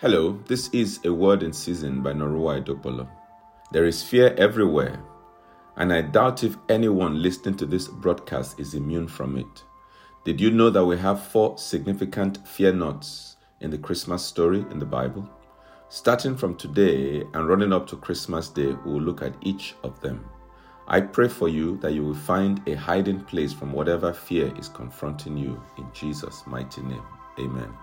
Hello, this is A Word in Season by Norua Idopolo. There is fear everywhere, and I doubt if anyone listening to this broadcast is immune from it. Did you know that we have four significant fear nots in the Christmas story in the Bible? Starting from today and running up to Christmas Day, we will look at each of them. I pray for you that you will find a hiding place from whatever fear is confronting you in Jesus' mighty name. Amen.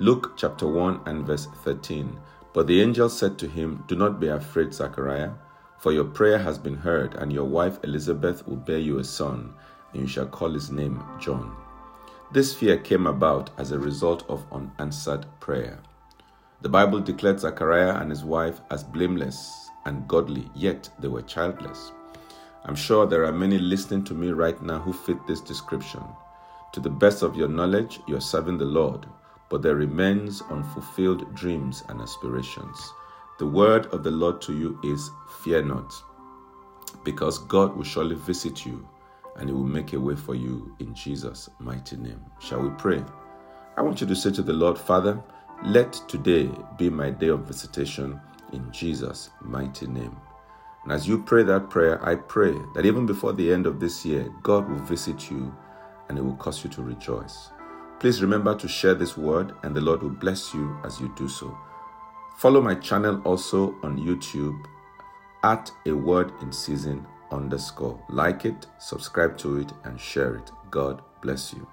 Luke chapter 1 and verse 13. But the angel said to him, Do not be afraid, Zachariah, for your prayer has been heard, and your wife Elizabeth will bear you a son, and you shall call his name John. This fear came about as a result of unanswered prayer. The Bible declared Zachariah and his wife as blameless and godly, yet they were childless. I'm sure there are many listening to me right now who fit this description. To the best of your knowledge, you're serving the Lord, but there remains unfulfilled dreams and aspirations. The word of the Lord to you is fear not, because God will surely visit you and He will make a way for you in Jesus' mighty name. Shall we pray? I want you to say to the Lord, Father, let today be my day of visitation in Jesus' mighty name. And as you pray that prayer, I pray that even before the end of this year, God will visit you and it will cause you to rejoice. Please remember to share this word, and the Lord will bless you as you do so. Follow my channel also on YouTube at a word in season underscore. Like it, subscribe to it, and share it. God bless you.